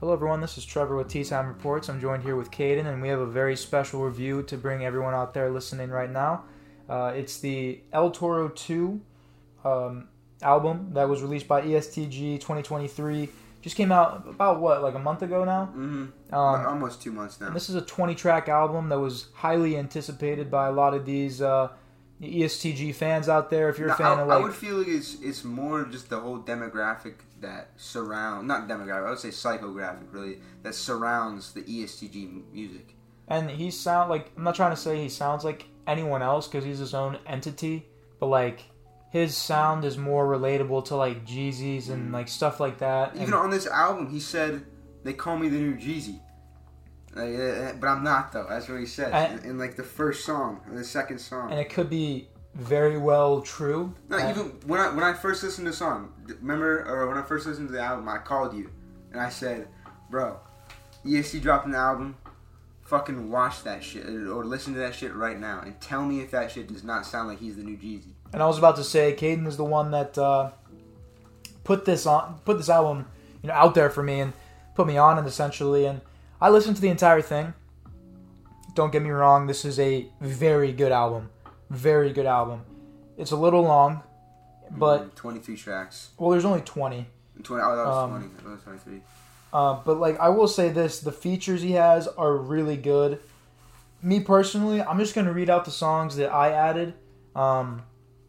Hello, everyone. This is Trevor with Tea Time Reports. I'm joined here with Kayden, and we have a very special review to bring everyone out there listening right now. Uh, it's the El Toro 2 um, album that was released by ESTG 2023. Just came out about what, like a month ago now? Mm-hmm. Um, Almost two months now. this is a 20 track album that was highly anticipated by a lot of these uh, ESTG fans out there. If you're a fan I, of like, I would feel like it's it's more just the whole demographic that surround not demographic. I would say psychographic really that surrounds the ESTG music. And he sound like I'm not trying to say he sounds like anyone else because he's his own entity, but like his sound is more relatable to like Jeezy's and mm. like stuff like that. Even And, on this album, he said they call me the new Jeezy. Like, but I'm not though. That's what he said And- in, in like the first song, or the second song. and it could be very well true. No, even when I when I first listened to the song, remember, or when I first listened to the album, I called you and I said, "Bro, ESC dropped an album. Fucking watch that shit or listen to that shit right now and tell me if that shit does not sound like he's the new Jeezy." And I was about to say, Kayden is the one that uh, put this on, put this album, you know, out there for me and put me on it essentially. And I listened to the entire thing. Don't get me wrong, this is a very good album, very good album. It's a little long, but Mm, 23 tracks. well, there's only twenty. 20. Oh, that was Um, 20. That was 23. Uh, but like I will say this, the features he has are really good. Me personally, I'm just gonna read out the songs that I added, um,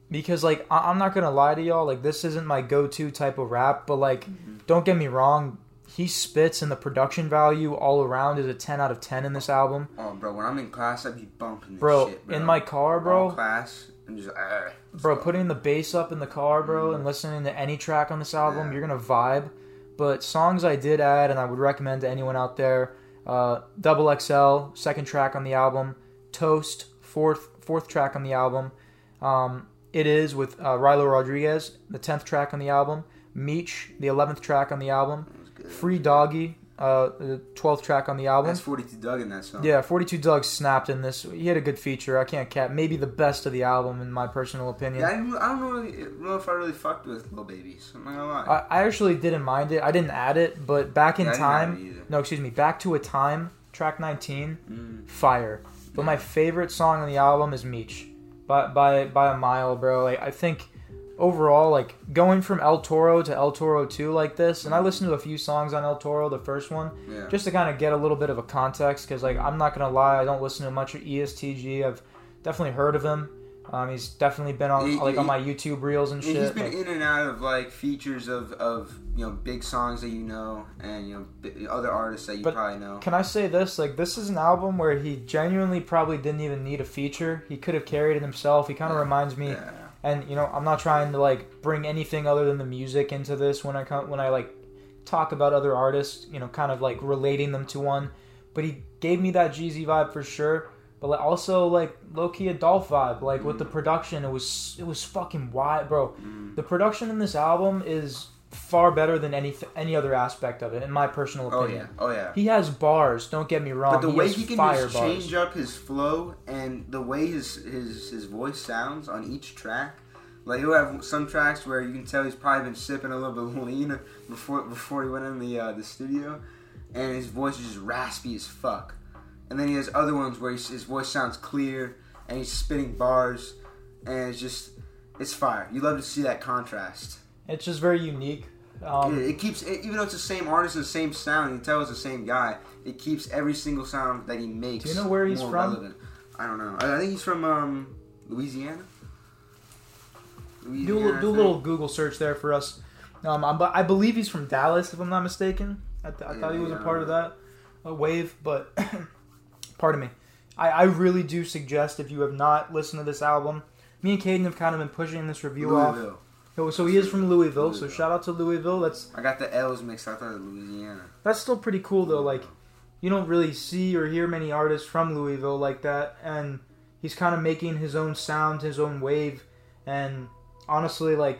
because like I- I'm not gonna lie to y'all, like this isn't my go-to type of rap, but like don't get me wrong, he spits and the production value all around is a 10 out of 10 in this album, Oh, bro, when I'm in class, I'd be bumping this bro. shit, bro. In my car, bro, class, and just, uh, bro, putting the bass up in the car, bro, and listening to any track on this album, Yeah. you're gonna vibe. But songs I did add, and I would recommend to anyone out there, uh, Double XL, second track on the album, Toast, fourth fourth track on the album. Um, it is with uh, Rilo Rodriguez, the tenth track on the album. Meech, the eleventh track on the album. That was good. Free Doggy, uh, the twelfth track on the album. That's 42 Dugg in that song. Yeah, 42 Dugg snapped in this. He had a good feature. I can't cap. Maybe the best of the album, in my personal opinion. Yeah, I, didn't, I don't know, really, know if I really fucked with Lil Babies. I'm not gonna lie. I, I actually didn't mind it. I didn't add it, but back in Yeah, I didn't have it time, no, excuse me, back to a time, track 19, Mm. fire. But my favorite song on the album is Meech, by by by a mile, bro. Like I think overall, like going from El Toro to El Toro 2 like this, and I listened to a few songs on El Toro, the first one, Yeah. just to kind of get a little bit of a context, because like I'm not gonna lie, I don't listen to much of ESTG. I've definitely heard of him. Um, he's definitely been on He- like on my YouTube reels and shit. he's been like- in and out of like features of, of you know big songs that you know and you know other artists that you probably know. Can I say this? Like, this is an album where he genuinely probably didn't even need a feature. He could have carried it himself. He kind of Yeah. reminds me, Yeah. And you know, I'm not trying to like bring anything other than the music into this when I come when I like talk about other artists. You know, kind of like relating them to one. But he gave me that Jeezy vibe for sure. But like, also like low key a Dolph vibe. Like with the production, it was it was fucking wild, bro. Mm. The production in this album is far better than any any other aspect of it, in my personal opinion. Oh opinion. yeah. Oh yeah. He has bars. Don't get me wrong. But the he way he can just bars. change up his flow and the way his his his voice sounds on each track, like he'll have some tracks where you can tell he's probably been sipping a little bit of lean before before he went in the uh, the studio, and his voice is just raspy as fuck. And then he has other ones where his voice sounds clear and he's spitting bars, and it's just it's fire. You love to see that contrast. It's just very unique. Um, it, keeps even though it's the same artist and the same sound, you can tell it's the same guy. It keeps every single sound that he makes. Do you know where he's from? Relevant. I don't know. I, think he's from um, Louisiana. do Louisiana, a, I do a little Google search there for us. Um, I'm, I believe he's from Dallas, if I'm not mistaken. I, th- I thought he was a part of that uh, wave, but pardon me. I, I really do suggest if you have not listened to this album, me and Kayden have kind of been pushing this review off. Louisville. So- he is from Louisville, so shout out to Louisville. That's I got the L's mixed. I thought Louisiana. that's still pretty cool though. Like you don't really see or hear many artists from Louisville like that, and he's kind of making his own sound, his own wave, and honestly, like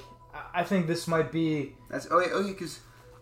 I- think this might be That's oh yeah, oh yeah, because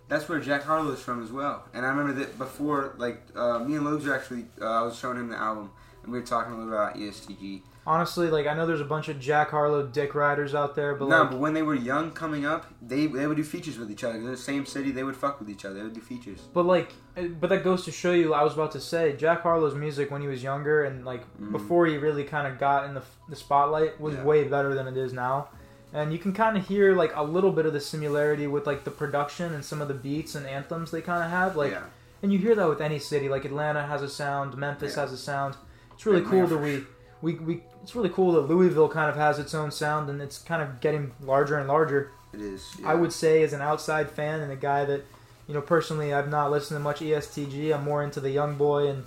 that's where Jack Harlow is from as well. And I remember that before, like uh, me and Logs were actually, uh, I was showing him the album, we were talking a little about ESTG. Honestly, like I know there's a bunch of Jack Harlow dick riders out there, but no, like but when they were young coming up, they they would do features with each other. In the same city, they would fuck with each other. They would do features. But like, eh, but that goes to show you. I was about to say Jack Harlow's music when he was younger and like Mhm. before he really kind of got in the the spotlight was Yeah. way better than it is now. And you can kind of hear like a little bit of the similarity with like the production and some of the beats and anthems they kind of have. Like, yeah, and you hear that with any city. Like Atlanta has a sound, Memphis Yeah. has a sound. It's really cool that we. We, we, it's really cool that Louisville kind of has its own sound and it's kind of getting larger and larger. it is. I would say as an outside fan and a guy that, you know, personally I've not listened to much ESTG. I'm more into the Young Boy and,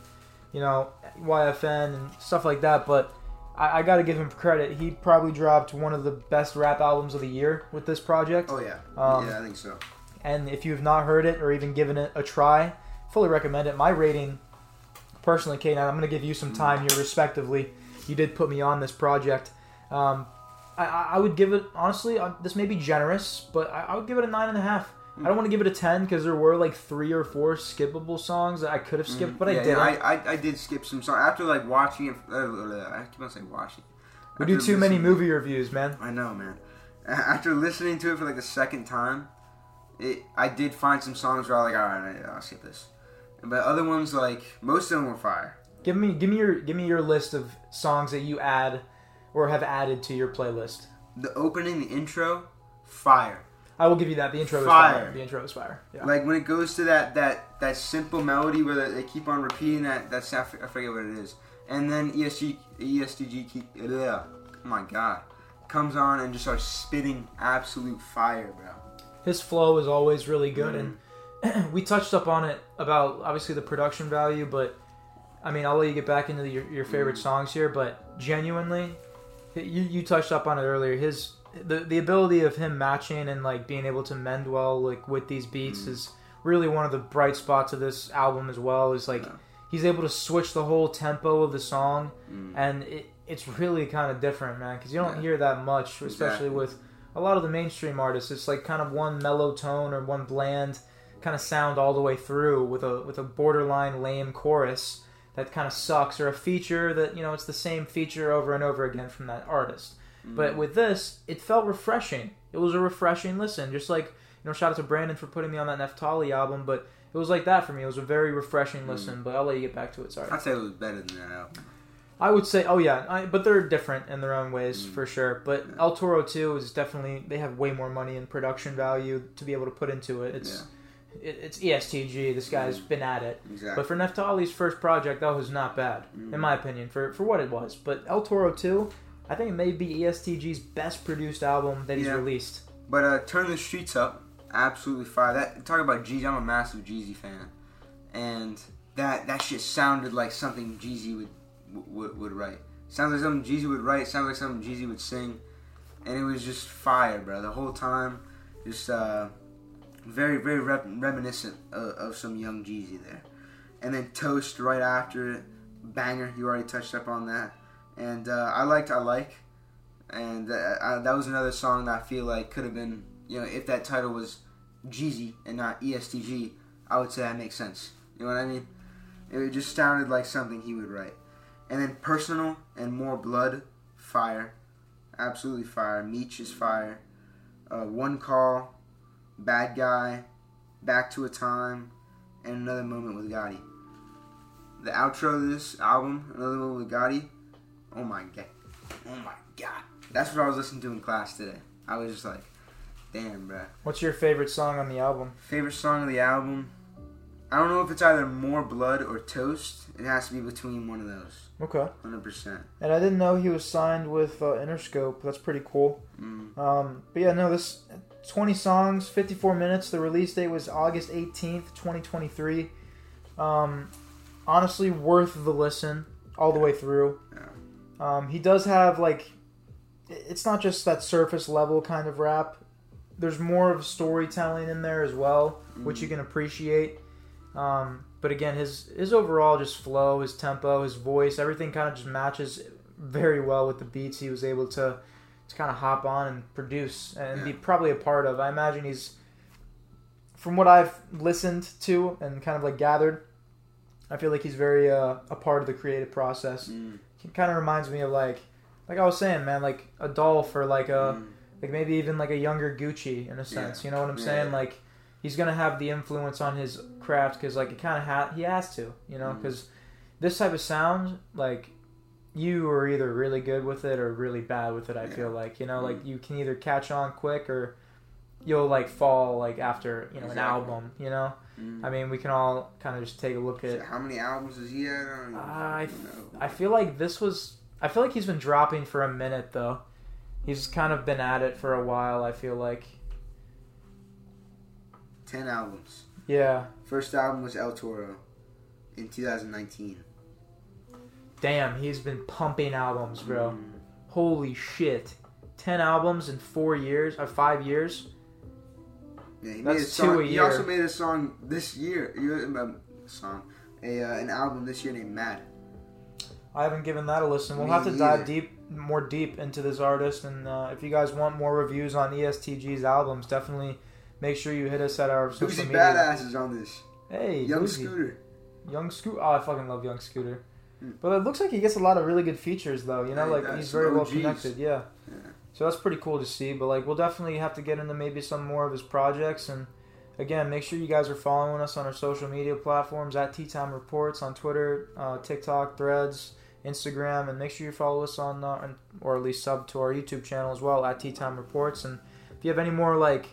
you know, YFN and stuff like that. But I, I got to give him credit. He probably dropped one of the best rap albums of the year with this project. Oh yeah, Um, yeah, I think so. And if you've not heard it or even given it a try, fully recommend it. My rating, personally, Kate, I'm going to give you some time here, respectively. You did put me on this project. Um, I, I I would give it honestly. Uh, this may be generous, but I, I would give it a nine and a half. I don't want to give it a ten because there were like three or four skippable songs that I could have skipped, but I Mm, didn't. yeah, I, I I did skip some songs after like watching it. Uh, I keep on saying watching. we do too many movie reviews, man. I know, man. After listening to it for like the second time, it I did find some songs where I was like, all right, I'll skip this. But other ones, like most of them were fire. Give me, give me your, give me your list of songs that you add or have added to your playlist. The opening, the intro, fire. I will give you that. The intro is fire. Fire. The intro is fire. Yeah. Like when it goes to that that that simple melody where they keep on repeating that that sound, I forget what it is, and then ESG ESTG keep ugh, oh my god comes on and just starts spitting absolute fire, bro. his flow is always really good Mhm. and we touched up on it about obviously the production value but i mean i'll let you get back into the, your, your favorite Mhm. songs here but genuinely you, you touched up on it earlier his the, the ability of him matching and like being able to mend well like with these beats Mhm. is really one of the bright spots of this album as well is like Yeah. he's able to switch the whole tempo of the song Mm. and it, it's really kind of different, man, because you don't Yeah. hear that much, especially Exactly. with a lot of the mainstream artists. It's like kind of one mellow tone or one bland kind of sound all the way through with a with a borderline lame chorus that kind of sucks, or a feature that you know it's the same feature over and over again from that artist. Mm. But with this, it felt refreshing. It was a refreshing listen, just like you know, shout out to Brandon for putting me on that Neftali album, but. It was like that for me. It was a very refreshing listen, but I'll let you get back to it. Sorry. I'd say it was better than that album. I would say, oh yeah, I, but they're different in their own ways Mm. for sure. But Yeah. El Toro 2 is definitely they have way more money and production value to be able to put into it. It's it, it's ESTG. This guy's Mm. been at it. Exactly. But for Neftali's first project, that was not bad Mm. in my opinion for for what it was. But El Toro 2, I think it may be ESTG's best produced album that he's Yeah. released. But uh, turn the streets up, absolutely fire. That talk about Jeezy. I'm a massive Jeezy fan, and that that shit sounded like something Jeezy would would, would write. Sounds like something Jeezy would write. Sounds like something Jeezy would sing, and it was just fire, bro. The whole time, just uh, very very reminiscent of, of some young Jeezy there. And then Toast right after it, banger. You already touched up on that, and uh, I liked I like and uh, I, that was another song that I feel like could have been, you know, if that title was Jeezy and not ESTG, I would say that makes sense. You know what I mean? It just sounded like something he would write. And then personal and more blood, fire, absolutely fire. Meech is fire. Uh, one call, bad guy, back to a time, and another moment with Gotti. The outro of this album, another moment with Gotti. Oh my god. Oh my god. That's what I was listening to in class today. I was just like, damn, bruh. What's your favorite song on the album? Favorite song of the album? I don't know if it's either More Blood or Toast. It has to be between one of those. Okay. 100%. And I didn't know he was signed with uh, Interscope. That's pretty cool. Mm. Um, but yeah, no, this 20 songs, 54 minutes. The release date was August 18th, 2023. Um, honestly, worth the listen all the way through. Yeah. Um, he does have like, it's not just that surface level kind of rap. There's more of storytelling in there as well, which you can appreciate. Um, but again, his his overall just flow, his tempo, his voice, everything kind of just matches very well with the beats he was able to to kind of hop on and produce and be probably a part of. I imagine he's, from what I've listened to and kind of like gathered, I feel like he's very uh, a part of the creative process. Mm. He kind of reminds me of like, like I was saying, man, like a doll for like a Mm. like maybe even like a younger Gucci in a sense. You know what I'm Yeah. saying? Like he's gonna have the influence on his craft because like it kind of ha- he has to, you know, because this type of sound like you are either really good with it or really bad with it. I Yeah. feel like you know, Mhm. like you can either catch on quick or you'll like fall like after you know an album. You know, Mm. I mean, we can all kind of just take a look at. So how many albums has he had? I don't even I know. I feel like this was. I feel like he's been dropping for a minute though. He's kind of been at it for a while. I feel like. Ten albums. Yeah. First album was El Toro in 2019. Damn, he's been pumping albums, bro. Mm. Holy shit. 10 albums in 4 years, or 5 years. Yeah, he That's made a song. two a He year. also made a song this year. You um, song, a uh, an album this year named Mad. I haven't given that a listen. We'll Me have to neither. dive deep, more deep into this artist. And uh, if you guys want more reviews on ESTG's albums, definitely make sure you hit us at our social media. Badass is on this. Hey, Young Uzi. Scooter. Young Scooter. Oh, I fucking love Young Scooter. Hmm. But it looks like he gets a lot of really good features, though. You know, Yeah, like he's very well connected. Yeah. Yeah. So that's pretty cool to see. But like, we'll definitely have to get into maybe some more of his projects. And again, make sure you guys are following us on our social media platforms at Tea Time Reports on Twitter, uh, TikTok, Threads, Instagram, and make sure you follow us on, uh, or at least sub to our YouTube channel as well at Tea Time Reports. And if you have any more like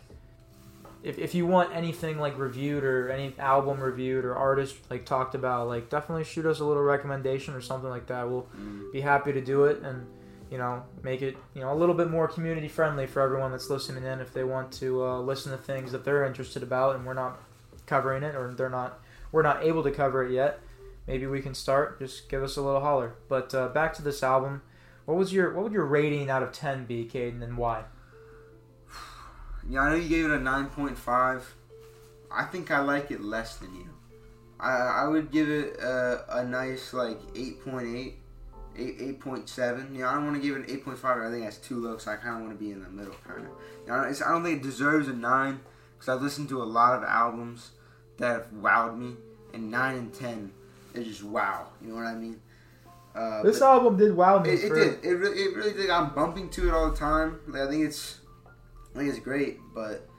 if, if you want anything like reviewed or any album reviewed or artist like talked about, like definitely shoot us a little recommendation or something like that. We'll Mm. be happy to do it and you know make it you know a little bit more community friendly for everyone that's listening in if they want to uh, listen to things that they're interested about and we're not covering it or they're not we're not able to cover it yet. Maybe we can start. Just give us a little holler. But uh, back to this album. What was your what would your rating out of ten be, Kayden, and why? Yeah, I know you gave it a 9.5. I think I like it less than you. I I would give it a, a nice like 8.8, 8, 8.7. You know, I don't want to give it an 8.5. I think that's too low, so I kind of want to be in the middle, kind of. You know, it's, I don't think it deserves a 9 because I've listened to a lot of albums that have wowed me, and 9 and 10 is just wow. You know what I mean? Uh, This album did wow me. it, it did. It really, it really did. I'm bumping to it all the time. Like, I think it's, I think it's great, but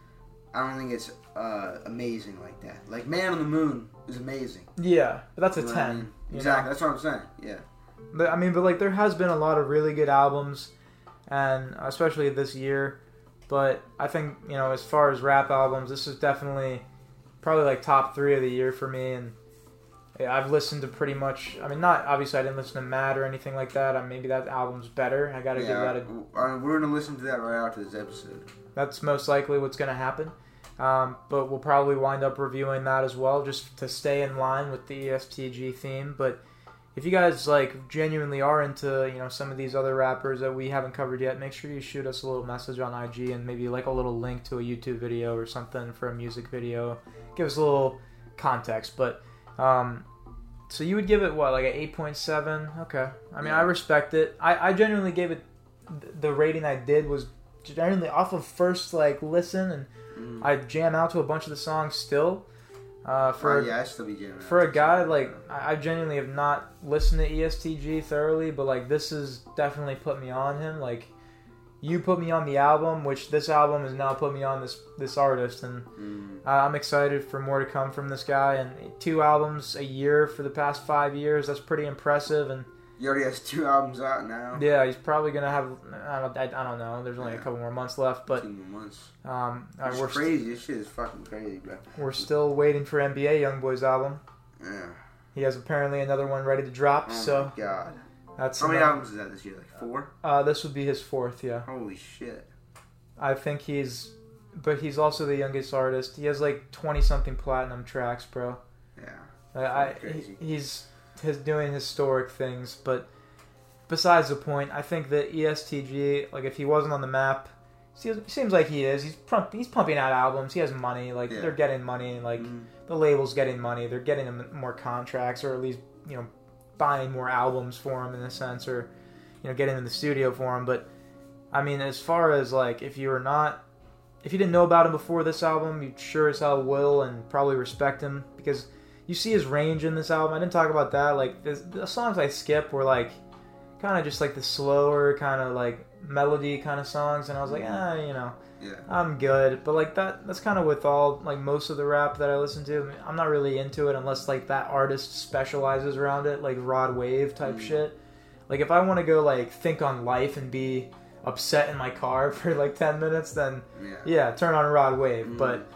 I don't think it's uh, amazing like that. Like Man on the Moon is amazing. Yeah, but that's a You know what I ten. mean? Exactly. know? That's what I'm saying. Yeah. But, I mean, but like there has been a lot of really good albums, and especially this year. But I think you know, as far as rap albums, this is definitely probably like top three of the year for me. And yeah, I've listened to pretty much. I mean, not obviously I didn't listen to Mad or anything like that. Uh, maybe that album's better. I got to give that a uh, we're gonna listen to that right after this episode. That's most likely what's going to happen. Um, but we'll probably wind up reviewing that as well, just to stay in line with the ESTG theme. But if you guys like genuinely are into you know some of these other rappers that we haven't covered yet, make sure you shoot us a little message on IG and maybe like a little link to a YouTube video or something for a music video. Give us a little context. But um, so you would give it what like an eight point seven? Okay. I mean I respect it. I, I genuinely gave it the rating I did was generally off of first like listen and Mm. I jam out to a bunch of the songs still. Uh, for Uh, yeah, I still be jamming. for a guy like I I genuinely have not listened to ESTG thoroughly, but like this has definitely put me on him. Like you put me on the album, which this album has now put me on this this artist, and Mm. I'm excited for more to come from this guy. And two albums a year for the past five years, that's pretty impressive. And He already has two albums out now. yeah, he's probably gonna have I don't I, I don't know. There's only a couple more months left, but two more months. um, It's we're st- crazy. this shit is fucking crazy, bro. we're still waiting for NBA YoungBoy's album. Yeah. He has apparently another one ready to drop, Oh so god. That's How many another- albums is that this year? Like four? uh, this would be his fourth. Yeah, Holy shit. I think he's, but he's also the youngest artist. He has like twenty something platinum tracks, bro. Yeah. I, I he- he's he's doing historic things, but besides the point, I think that ESTG, like if he wasn't on the map, seems, seems like he is. He's pump, he's pumping out albums. He has money. Like Yeah. they're getting money. Like Mm. the label's getting money. They're getting more contracts, or at least you know buying more albums for him in a sense, or you know getting in the studio for him. But I mean, as far as like if you were not, if you didn't know about him before this album, you sure as hell will and probably respect him because you see his range in this album. I didn't talk about that. Like the, songs I skip were like kind of just like the slower kind of like melody kind of songs, and I was like, ah, you know, Yeah. I'm good. But like that, that's kind of with all like most of the rap that I listen to. I mean, I'm not really into it unless like that artist specializes around it, like Rod Wave type Mm. shit. Like if I want to go like think on life and be upset in my car for like 10 minutes, then Yeah. yeah, turn on Rod Wave. Mm. But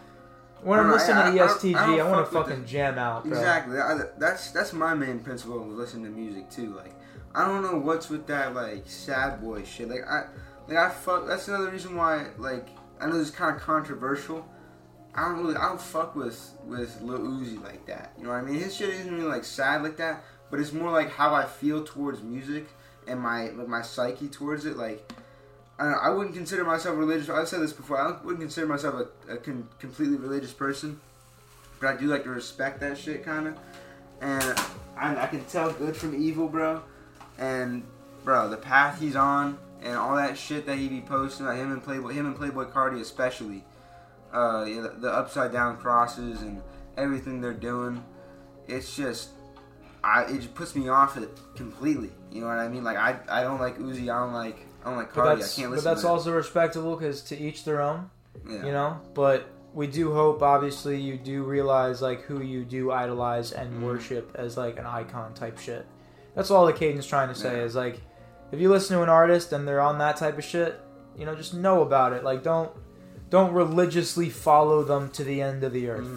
when I'm I- listening I- to I ESTG, I I, don't want to fuck fucking jam out, bro. Exactly. I, that's that's my main principle of listening to music too. Like I don't know what's with that like sad boy shit. Like I like I fuck. That's another reason why like I know this is kind of controversial. I don't really I don't fuck with with Lil Uzi like that. You know what I mean? His shit isn't really like sad like that, but it's more like how I feel towards music and my like my psyche towards it. Like I, know, I wouldn't consider myself religious. I've said this before. I wouldn't consider myself a, a con- completely religious person, but I do like to respect that shit kind of. And I, I can tell good from evil, bro. And bro, the path he's on and all that shit that he be posting, like him and Playboy, him and Playboi Carti especially, uh, you know, the, the upside down crosses and everything they're doing, it's just, I it just puts me off it completely. You know what I mean? Like I, I don't like Uzi. I don't like I don't like Carti. I can't listen. but that's also respectable because to each their own. Yeah. you know but we do hope obviously you do realize like who you do idolize and Mhm. worship as like an icon type shit that's all that Kayden's trying to say Yeah. is like if you listen to an artist and they're on that type of shit you know just know about it like don't don't religiously follow them to the end of the earth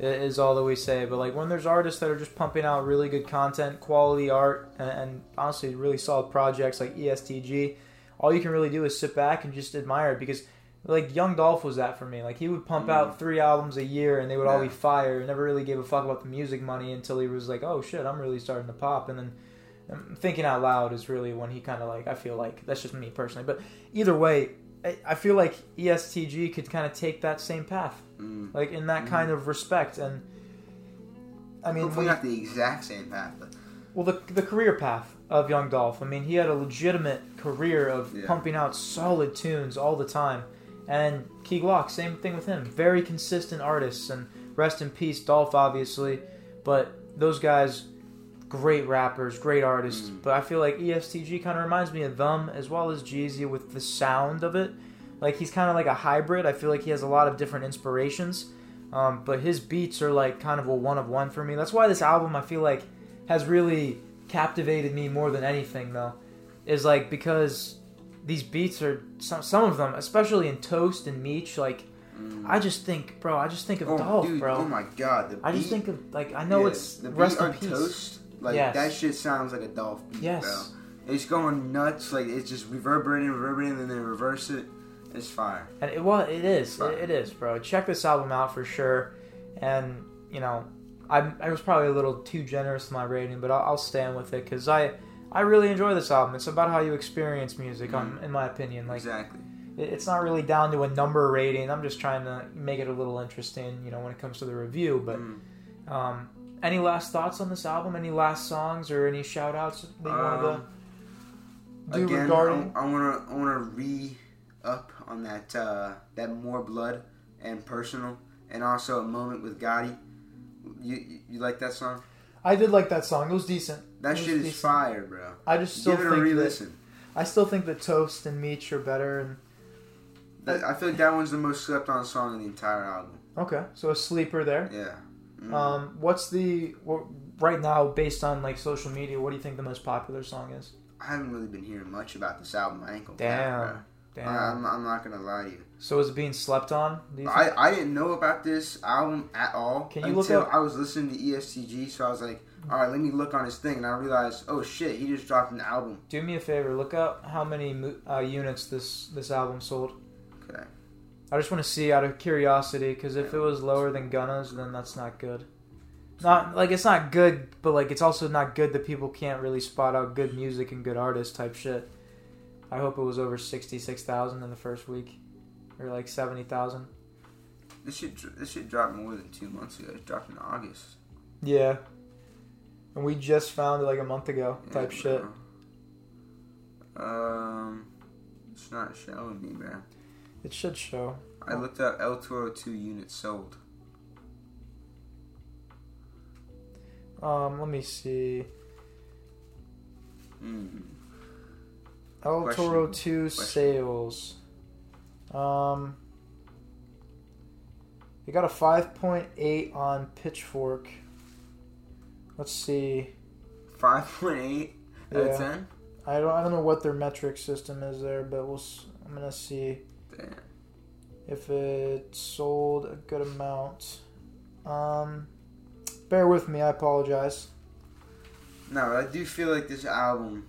i- is all that we say but like when there's artists that are just pumping out really good content quality art and, and honestly really solid projects like estg all you can really do is sit back and just admire it because like Young Dolph was that for me. Like he would pump out three albums a year and they would all be Mm. Yeah. fire. Never really gave a fuck about the music money until he was like, oh shit, I'm really starting to pop. And then thinking out loud is really when he kind of like I feel like that's just me personally. But either way, I, I feel like ESTG could kind of take that same path, Mm. like in that Mhm. kind of respect. And I mean, Hopefully when- not the exact same path, but well, the the career path of Young Dolph. I mean, he had a legitimate career of Yeah. pumping out solid tunes all the time. And Key Glock, same thing with him. Very consistent artists, and rest in peace, Dolph, obviously. But those guys, great rappers, great artists. Mm. But I feel like ESTG kind of reminds me of them as well as Jeezy with the sound of it. Like he's kind of like a hybrid. I feel like he has a lot of different inspirations. Um, but his beats are like kind of a one of one for me. That's why this album I feel like has really captivated me more than anything though. Is like because these beats are some some of them, especially in Toast and Meech, like mm. I just think, bro, I just think of oh, Dolph, dude, bro. Oh my god, the I just think of like I know yeah, it's the rest in peace. Toast. Like Yes. that shit sounds like a Dolph beat, Yes. bro. It's going nuts. Like it's just reverberating, reverberating, and then they reverse it. It's fire. And it was it is. It, it is, bro. Check this album out for sure. And you know, I I was probably a little too generous with my rating, but I'll, I'll stand with it because I I really enjoy this album. It's about how you experience music, on, Mhm. in my opinion. Like exactly. it- it's not really down to a number rating. I'm just trying to make it a little interesting, you know, when it comes to the review. But Mm. um, any last thoughts on this album? Any last songs or any shout outs that you wanted Um, to do Again, regarding? I, I wanna I wanna re up on that uh, that more blood and personal, and also a moment with Gotti. You you, you like that song? I did like that song. It was decent. That was shit is decent. fire, bro. I just still Give it a think that, re-listen. I still think that Toast and Meech are better. And That- I feel like that one's the most slept on song in the entire album. okay, so a sleeper there. Yeah. Mm. Um, what's the what, right now based on like social media? What do you think the most popular song is? I haven't really been hearing much about this album. I ain't gonna Damn. Damn. I'm, I'm not gonna lie to you. so is it being slept on? Do you think? I, I didn't know about this album at all Can you look up- I was listening to ESTG. So I was like, all right, let me look on his thing, and I realized, oh shit, he just dropped an album. Do me a favor. Look up how many uh, units this this album sold. Okay. I just want to see out of curiosity because if it was lower than Gunna's, then that's not good. Not like it's not good, but like it's also not good that people can't really spot out good music and good artists type shit. I hope it was over sixty six thousand in the first week, or like seventy thousand. This shit, this shit dropped more than two months ago. It dropped in August. Yeah, and we just found it like a month ago Yeah, type shit. Um, it's not showing me, man. It should show. I looked up L202 units sold. Um, let me see. Mm. El Question- Toro 2 question. sales. Um, they got a 5.8 on Pitchfork. Let's see. Five point eight out of ten. I don't I don't know what their metric system is there, but we'll I'm gonna see Damn. if it sold a good amount. Um, bear with me. I apologize. No, I do feel like this album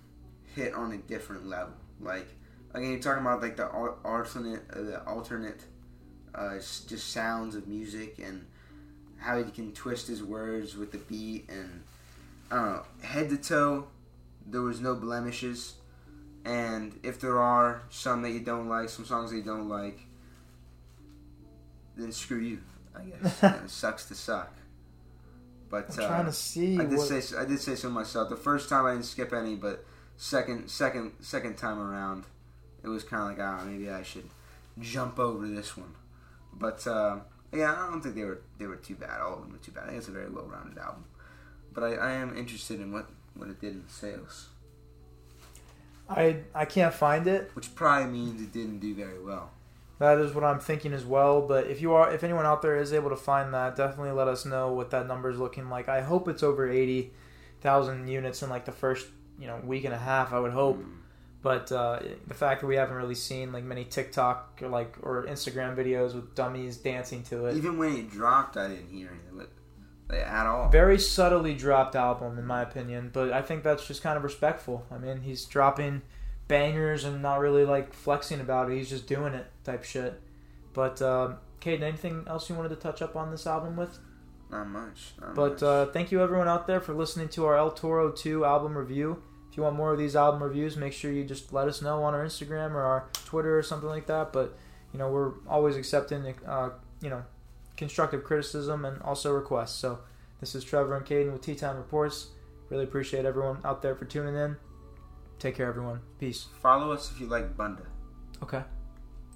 hit on a different level. Like again, you're talking about like the alternate, uh, the alternate, uh, just sounds of music and how he can twist his words with the beat and I don't know, head to toe, there was no blemishes. And if there are some that you don't like, some songs that you don't like, then screw you. I guess it sucks to suck. But I'm uh, trying to see I did what. say I did say so myself. The first time I didn't skip any, but second second second time around, it was kind of like ah maybe I should jump over this one. But uh, yeah, I don't think they were they were too bad. All of them were too bad. I think it's a very well rounded album. But I, I am interested in what what it did in sales, I I can't find it. which probably means it didn't do very well. That is what I'm thinking as well. But if you are, if anyone out there is able to find that, definitely let us know what that number is looking like. I hope it's over eighty thousand units in like the first you know week and a half. I would hope. Mm. But uh, the fact that we haven't really seen like many TikTok or like or Instagram videos with dummies dancing to it, Even when it dropped, I didn't hear anything at all. very subtly dropped album in my opinion. But I think that's just kind of respectful. I mean, he's dropping bangers and not really like flexing about it. He's just doing it type shit. But um, Kate, anything else you wanted to touch up on this album with? Not much. Not But much. uh, thank you everyone out there for listening to our El Toro 2 album review. If you want more of these album reviews, make sure you just let us know on our Instagram or our Twitter or something like that. But you know, we're always accepting uh, you know constructive criticism and also requests. So this is Trevor and Kayden with Tea Time Reports. Really appreciate everyone out there for tuning in. Take care, everyone. Peace. follow us if you like Bunda. Okay.